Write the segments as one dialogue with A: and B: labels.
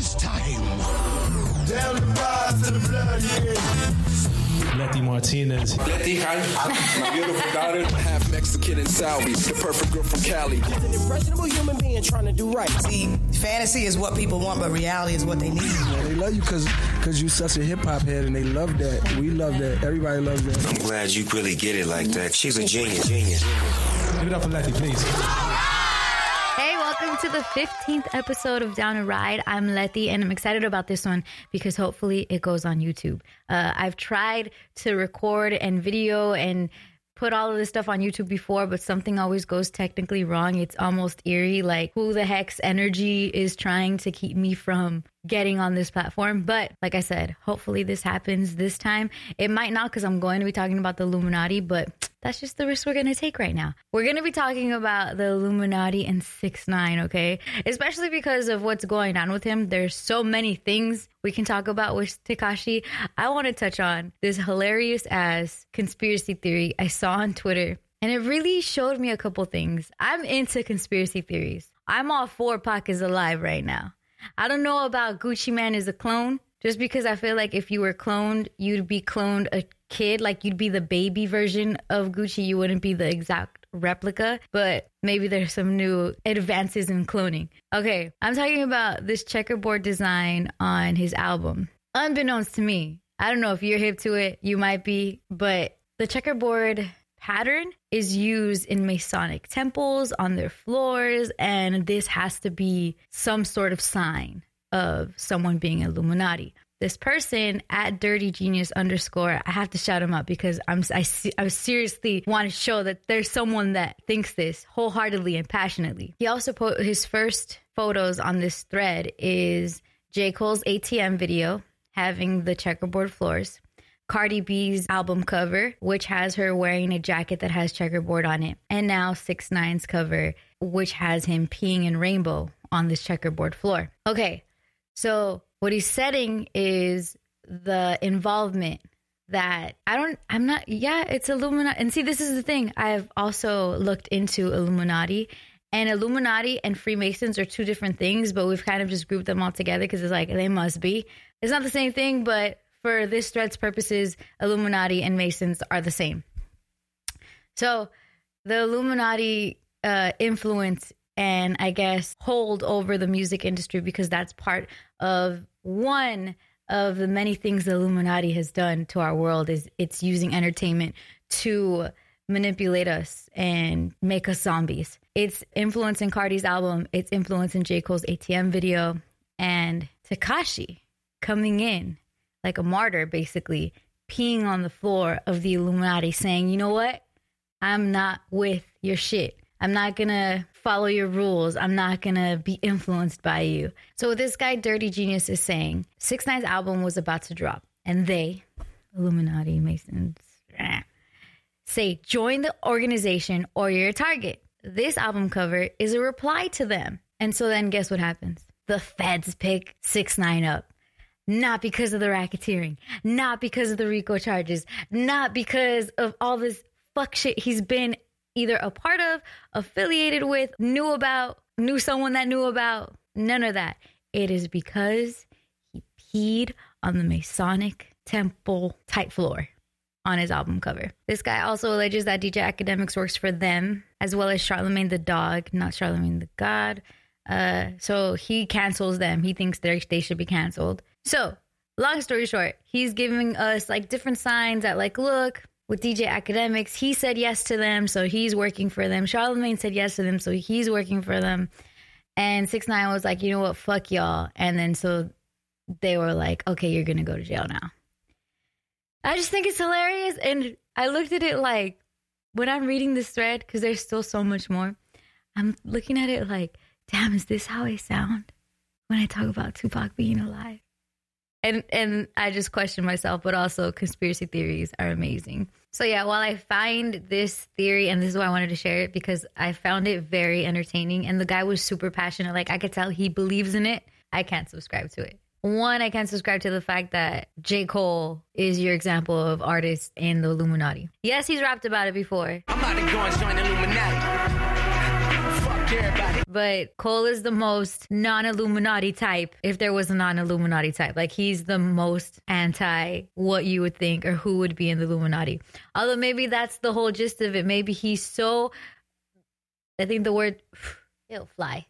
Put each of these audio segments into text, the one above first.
A: is time. Down the rise to the blood, yeah.
B: Letty Martinez.
C: Letty, hi. My beautiful daughter. Half Mexican and Salvi. The perfect girl from Cali.
D: An impressionable human being trying to do right.
E: See, fantasy is what people want, but reality is what they need.
F: Yeah, they love you because because you're such a hip hop head, and they love that. We love that. Everybody loves that.
G: I'm glad you really get it like that. She's a genius. Genius.
B: Give it up for Letty, please.
H: Welcome to the 15th episode of Down to Ride. I'm Letty, and I'm excited about this one because hopefully it goes on YouTube. Uh, I've tried to record and video and put all of this stuff on YouTube before, but something always goes technically wrong. It's almost eerie. Like, who the heck's energy is trying to keep me from getting on this platform? But like I said, hopefully this happens this time. It might not because I'm going to be talking about the Illuminati, but that's just the risk we're going to take right now. We're going to be talking about the Illuminati and 6 9 okay? Especially because of what's going on with him. There's so many things we can talk about with Takashi. I want to touch on this hilarious ass conspiracy theory I saw on Twitter. And it really showed me a couple things. I'm into conspiracy theories. I'm all for Pac is alive right now. I don't know about Gucci Mane is a clone, just because I feel like if you were cloned, you'd be cloned a kid, like you'd be the baby version of Gucci. You wouldn't be the exact replica, but maybe there's some new advances in cloning. Okay, I'm talking about this checkerboard design on his album. Unbeknownst to me, I don't know if you're hip to it, you might be, but the checkerboard pattern is used in Masonic temples on their floors, and this has to be some sort of sign of someone being Illuminati. This person at Dirty Genius underscore, I have to shout him out because I'm I, I seriously want to show that there's someone that thinks this wholeheartedly and passionately. He also put his first photos on this thread is J Cole's ATM video having the checkerboard floors. Cardi B's album cover, which has her wearing a jacket that has checkerboard on it, and now Six Nine's cover, which has him peeing in rainbow on this checkerboard floor. Okay, so what he's setting is the involvement that I don't, I'm not, yeah, it's Illuminati. And see, this is the thing. I've also looked into Illuminati, and Illuminati and Freemasons are two different things, but we've kind of just grouped them all together because it's like they must be. It's not the same thing, but for this thread's purposes, Illuminati and Masons are the same. So the Illuminati uh, influence and I guess hold over the music industry because that's part of one of the many things the Illuminati has done to our world is it's using entertainment to manipulate us and make us zombies. It's influencing Cardi's album, it's influencing J. Cole's ATM video, and Takashi coming in like a martyr, basically, peeing on the floor of the Illuminati, saying, you know what? I'm not with your shit. I'm not gonna follow your rules. I'm not gonna be influenced by you. So this guy, Dirty Genius, is saying Six Nine's album was about to drop, and they, Illuminati Masons, say join the organization or you're a target. This album cover is a reply to them. And so then guess what happens? The feds pick Six Nine up. Not because of the racketeering, not because of the RICO charges, not because of all this fuck shit he's been either a part of, affiliated with, knew about, knew someone that knew about. None of that. It is because he peed on the Masonic temple type floor on his album cover. This guy also alleges that DJ Akademiks works for them, as well as Charlemagne the dog, not Charlemagne the god. Uh, so he cancels them. He thinks they should be canceled. So long story short, he's giving us like different signs that like, look, with DJ Akademiks. he said yes to them, so he's working for them. Charlemagne said yes to them, so he's working for them. And Six Nine was like, you know what, fuck y'all. And then so they were like, okay, you're gonna go to jail now. I just think it's hilarious, and I looked at it like when I'm reading this thread because there's still so much more. I'm looking at it like, damn, is this how I sound when I talk about Tupac being alive? And and I just question myself, but also conspiracy theories are amazing. So yeah, while I find this theory, and this is why I wanted to share it because I found it very entertaining, and the guy was super passionate. Like I could tell he believes in it. I can't subscribe to it. One, I can't subscribe to the fact that J. Cole is your example of artist in the Illuminati. Yes, he's rapped about it before. But Cole is the most non Illuminati type, if there was a non Illuminati type. Like he's the most anti what you would think or who would be in the Illuminati. Although maybe that's the whole gist of it. Maybe he's so, I think the word, it'll fly.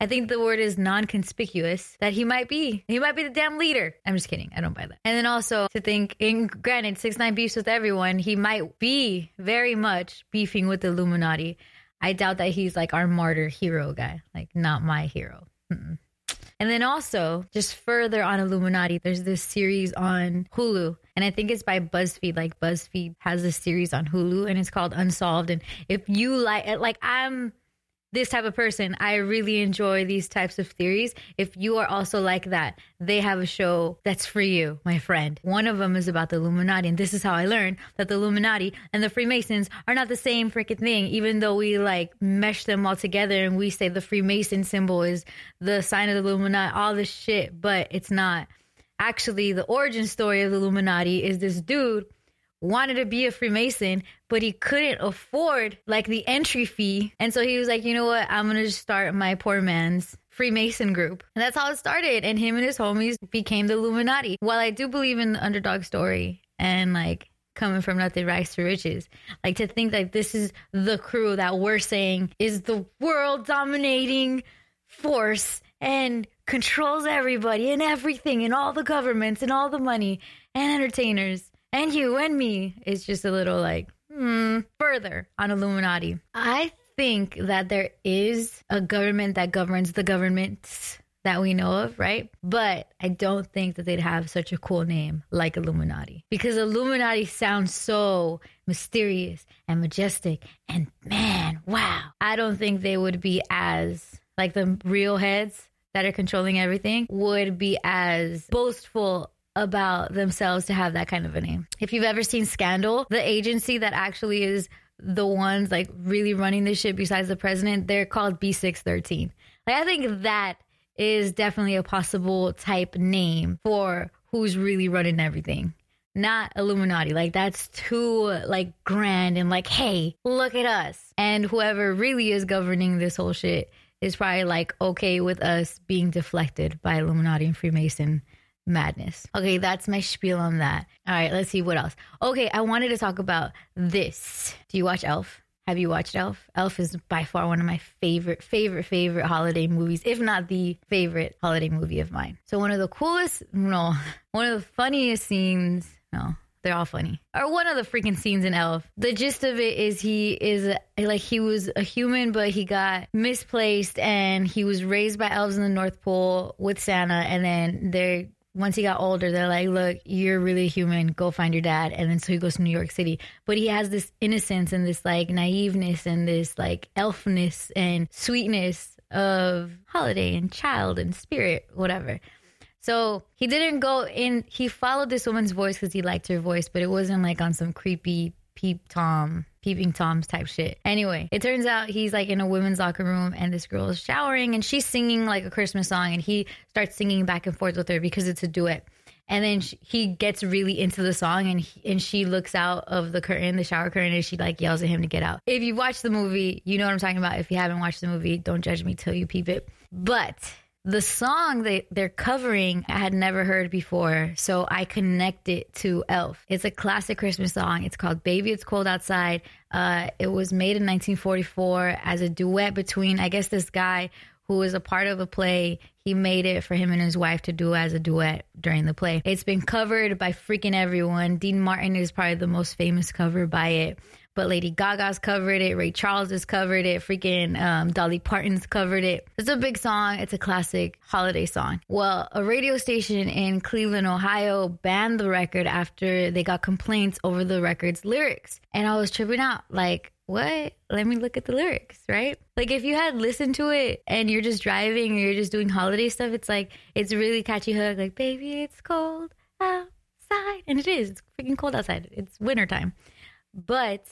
H: I think the word is non-conspicuous that he might be. He might be the damn leader. I'm just kidding. I don't buy that. And then also to think, in granted, six nine beefs with everyone. He might be very much beefing with the Illuminati. I doubt that he's like our martyr hero guy. Like not my hero. Mm-mm. And then also, just further on Illuminati, there's this series on Hulu. And I think it's by BuzzFeed. Like BuzzFeed has this series on Hulu and it's called Unsolved. And if you like like I'm this type of person, I really enjoy these types of theories. If you are also like that, they have a show that's for you, my friend. One of them is about the Illuminati, and this is how I learned that the Illuminati and the Freemasons are not the same freaking thing, even though we like mesh them all together and we say the Freemason symbol is the sign of the Illuminati, all this shit, but it's not. Actually, the origin story of the Illuminati is this dude wanted to be a Freemason, but he couldn't afford like the entry fee. And so he was like, you know what? I'm going to start my poor man's Freemason group. And that's how it started. And him and his homies became the Illuminati. While I do believe in the underdog story and like coming from nothing rise to riches, like to think like this is the crew that we're saying is the world dominating force and controls everybody and everything and all the governments and all the money and entertainers and you and me is just a little like hmm, further on Illuminati. I think that there is a government that governs the governments that we know of, right? But I don't think that they'd have such a cool name like Illuminati because Illuminati sounds so mysterious and majestic and man, wow. I don't think they would be as like the real heads that are controlling everything would be as boastful about themselves to have that kind of a name. If you've ever seen Scandal, the agency that actually is the ones like really running this shit besides the president, they're called B613. Like I think that is definitely a possible type name for who's really running everything. Not Illuminati. Like that's too like grand and like, hey, look at us. And whoever really is governing this whole shit is probably like okay with us being deflected by Illuminati and Freemason madness. Okay, that's my spiel on that. All right, let's see what else. Okay, I wanted to talk about this. Do you watch Elf? Have you watched Elf? Elf is by far one of my favorite, favorite, favorite holiday movies, if not the favorite holiday movie of mine. So, one of the coolest, no, one of the funniest scenes, no, they're all funny. Or one of the freaking scenes in Elf. The gist of it is he is like he was a human, but he got misplaced and he was raised by elves in the North Pole with Santa, and then they're once he got older, they're like, look, you're really human. Go find your dad. And then so he goes to New York City. But he has this innocence and this like naiveness and this like elfness and sweetness of holiday and child and spirit, whatever. So he didn't go in, he followed this woman's voice because he liked her voice, but it wasn't like on some creepy peep Tom, peeping Toms type shit. Anyway, it turns out he's like in a women's locker room and this girl is showering and she's singing like a Christmas song and he starts singing back and forth with her because it's a duet. And then she, he gets really into the song and he, and she looks out of the curtain, the shower curtain, and she like yells at him to get out. If you watch the movie, you know what I'm talking about. If you haven't watched the movie, don't judge me till you peep it. But the song they, they're covering I had never heard before, so I connect it to Elf. It's a classic Christmas song. It's called Baby It's Cold Outside. Uh, it was made in 1944 as a duet between, I guess, this guy who was a part of a play. He made it for him and his wife to do as a duet during the play. It's been covered by freaking everyone. Dean Martin is probably the most famous cover by it but Lady Gaga's covered it, Ray Charles has covered it, freaking um, Dolly Parton's covered it. It's a big song. It's a classic holiday song. Well, a radio station in Cleveland, Ohio banned the record after they got complaints over the record's lyrics. And I was tripping out like, what? Let me look at the lyrics, right? Like if you had listened to it and you're just driving or you're just doing holiday stuff, it's like it's really catchy hook, like baby, it's cold outside. And it is. It's freaking cold outside. It's wintertime. But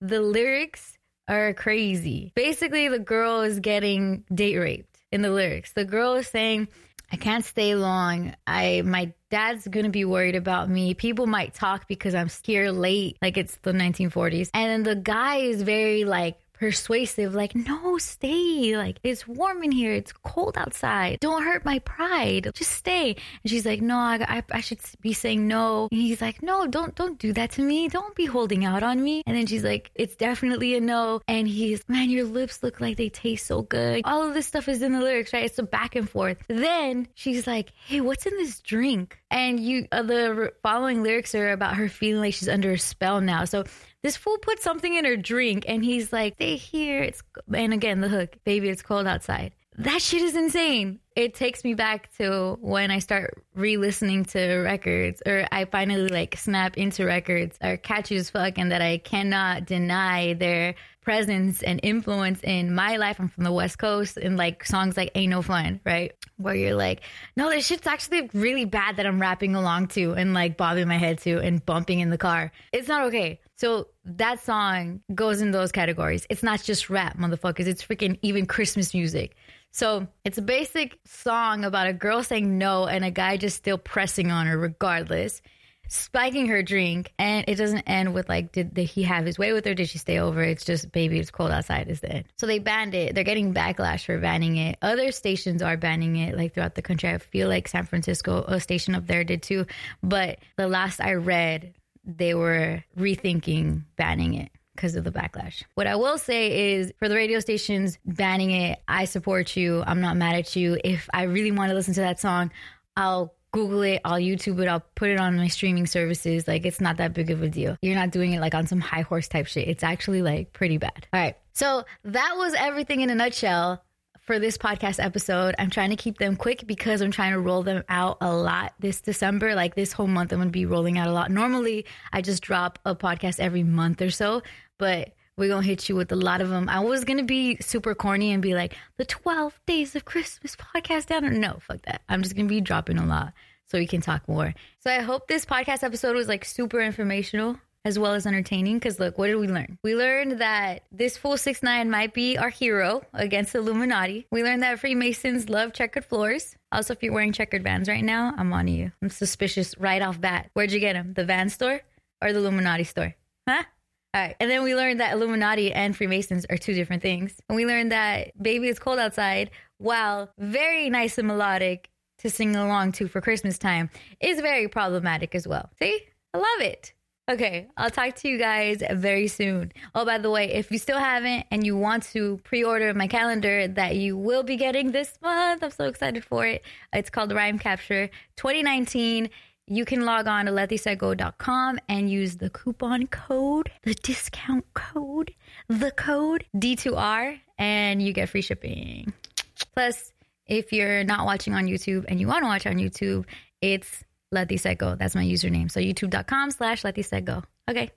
H: the lyrics are crazy. Basically, the girl is getting date raped in the lyrics. The girl is saying, I can't stay long. I my dad's gonna be worried about me. People might talk because I'm here late, like it's the 1940s. And then the guy is very like persuasive, like, no, stay. Like, it's warm in here. It's cold outside. Don't hurt my pride. Just stay. And she's like, no, I, I, I should be saying no. And he's like, no, don't, don't do that to me. Don't be holding out on me. And then she's like, it's definitely a no. And he's, man, your lips look like they taste so good. All of this stuff is in the lyrics, right? It's a back and forth. Then she's like, hey, what's in this drink? And you, uh, the following lyrics are about her feeling like she's under a spell now. So this fool put something in her drink and he's like, stay here. It's, and again, the hook, baby, it's cold outside. That shit is insane. It takes me back to when I start re-listening to records or I finally like snap into records or catchy as fuck and that I cannot deny their presence and influence in my life. I'm from the West Coast and like songs like Ain't No Fun, right? Where you're like, no, this shit's actually really bad that I'm rapping along to and like bobbing my head to and bumping in the car. It's not okay. So that song goes in those categories. It's not just rap, motherfuckers. It's freaking even Christmas music. So it's a basic song about a girl saying no and a guy just still pressing on her regardless, spiking her drink. And it doesn't end with like, did, did he have his way with her? Did she stay over? It's just, baby, it's cold outside is the end. So they banned it. They're getting backlash for banning it. Other stations are banning it like throughout the country. I feel like San Francisco, a station up there did too. But the last I read, they were rethinking banning it because of the backlash. What I will say is for the radio stations banning it, I support you. I'm not mad at you. If I really want to listen to that song, I'll Google it, I'll YouTube it, I'll put it on my streaming services. Like it's not that big of a deal. You're not doing it like on some high horse type shit. It's actually like pretty bad. All right. So that was everything in a nutshell for this podcast episode. I'm trying to keep them quick because I'm trying to roll them out a lot this December. Like this whole month, I'm going to be rolling out a lot. Normally, I just drop a podcast every month or so, but we're going to hit you with a lot of them. I was going to be super corny and be like, the 12 days of Christmas podcast down. No, fuck that. I'm just going to be dropping a lot so we can talk more. So I hope this podcast episode was like super informational as well as entertaining. Because look, what did we learn? We learned that this fool six nine might be our hero against Illuminati. We learned that Freemasons love checkered floors. Also, if you're wearing checkered vans right now, I'm on you. I'm suspicious right off bat. Where'd you get them? The van store or the Illuminati store? Huh? All right. And then we learned that Illuminati and Freemasons are two different things. And we learned that Baby It's Cold Outside, while very nice and melodic to sing along to for Christmas time, is very problematic as well. See? I love it. Okay, I'll talk to you guys very soon. Oh, by the way, if you still haven't and you want to pre order my calendar that you will be getting this month, I'm so excited for it. It's called Rhyme Capture 2019. You can log on to lethisego.com and use the coupon code, the discount code, the code D2R, and you get free shipping. Plus, if you're not watching on YouTube and you want to watch on YouTube, it's Let This Set Go. That's my username. So youtube.com slash Let This Set Go. Okay.